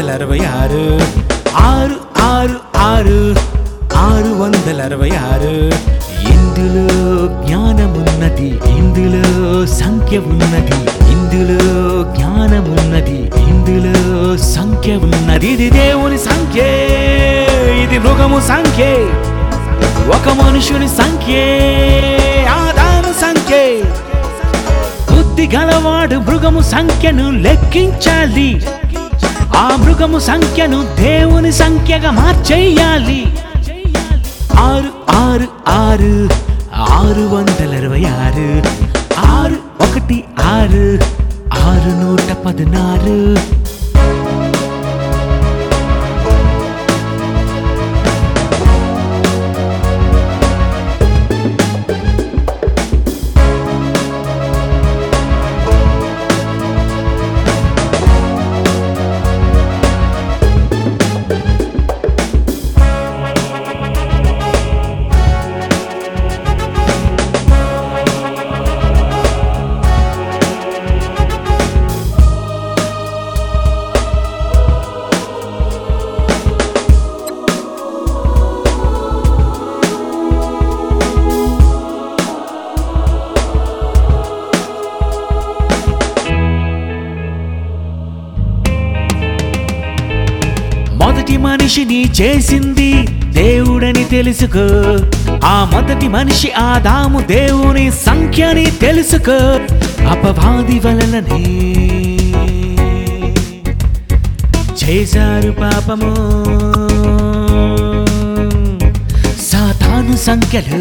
వందల అరవై ఆరు ఆరు ఆరు ఆరు ఆరు వందల అరవై ఆరు ఇందులో జ్ఞానమున్నది ఇందులో సంఖ్య ఉన్నది ఇందులో జ్ఞానమున్నది ఇందులో సంఖ్య ఉన్నది ఇది దేవుని సంఖ్య ఇది మృగము సంఖ్య ఒక మనుషుని సంఖ్య ఆధార సంఖ్య. బుద్ధి గలవాడు మృగము సంఖ్యను లెక్కించాలి. ఆ మృగము సంఖ్యను దేవుని సంఖ్యగా మార్చేయాలి. ఆరు ఆరు ఆరు ఆరు వందల ఇరవై ఆరు ఆరు ఒకటి ఆరు ఆరు నూట పదినారు. మనిషిని చేసింది దేవుడని తెలుసుకో. ఆ మొదటి మనిషి ఆదాము దేవుని సంఖ్యని తెలుసుకో. అపవాది వలననే చేశారు పాపము. సాతాను సంఖ్యలు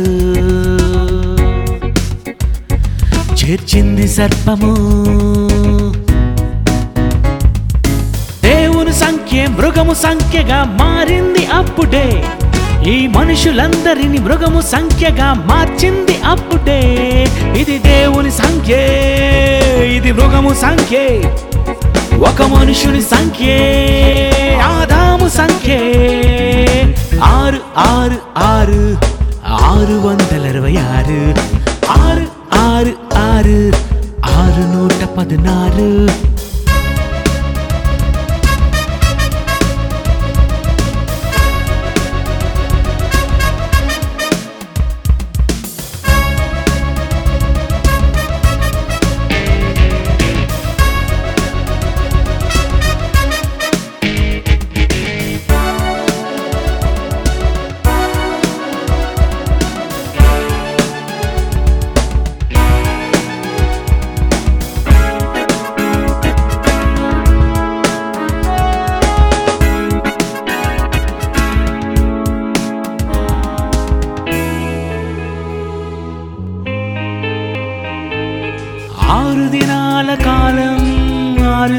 చేర్చింది సర్పము. మృగము సంఖ్యగా మారింది అప్పుడే. ఈ మనుషులందరిని మృగము సంఖ్యగా మార్చింది అప్పుడే. ఇది దేవుని సంఖ్య ఇది మృగము సంఖ్య. ఒక మనుషుని సంఖ్య ఆదాము సంఖ్య. ఆరు ఆరు ఆరు ఆరు వందల ఇరవై ఆరు ఆరు ఆరు ఆరు ఆరు నూట పదినారు.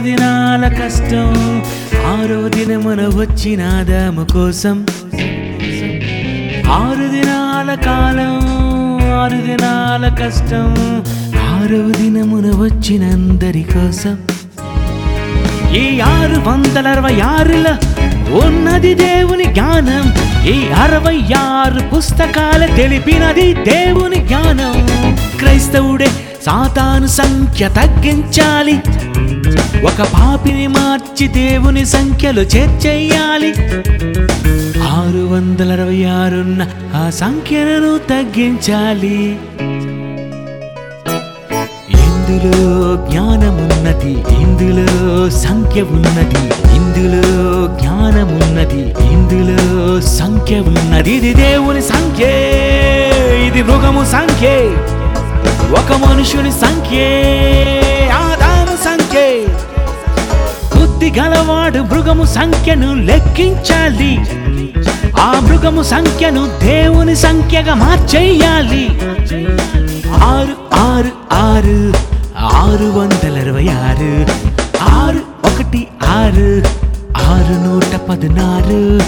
దినాల కష్టం ఆరో దినమున వచ్చిన కోసం. ఆరు దినాల కాలం ఆరు దినాల కష్టం ఆరో దినమున వచ్చినందరి కోసం. ఈ ఆరు వందల అరవై ఆరుల ఉన్నది దేవుని జ్ఞానం. ఈ అరవై ఆరు పుస్తకాల తెలిపినది దేవుని జ్ఞానం. క్రైస్తవుడే సాతాను సంఖ్య తగ్గించాలి. ఒక పాపిని మార్చి దేవుని సంఖ్యలో చేర్చేయాలి. ఆరు వందల అరవై ఆరున్న ఆ సంఖ్యను తగ్గించాలి. ఇందులో జ్ఞానమున్నది ఇందులో సంఖ్య ఉన్నది ఇందులో జ్ఞానమున్నది ఇందులో సంఖ్య ఉన్నది ఇది దేవుని సంఖ్య ఇది మృగము సంఖ్య. ఒక మనుషుని సంఖ్య ఆదాము సంఖ్య. బుద్ధి గలవాడు మృగము సంఖ్యను లెక్కించాలి. ఆ మృగము సంఖ్యను దేవుని సంఖ్యగా మార్చేయాలి. ఆరు ఆరు ఆరు ఆరు వందల ఇరవై ఆరు ఆరు ఒకటి ఆరు ఆరు నూట పదినారు.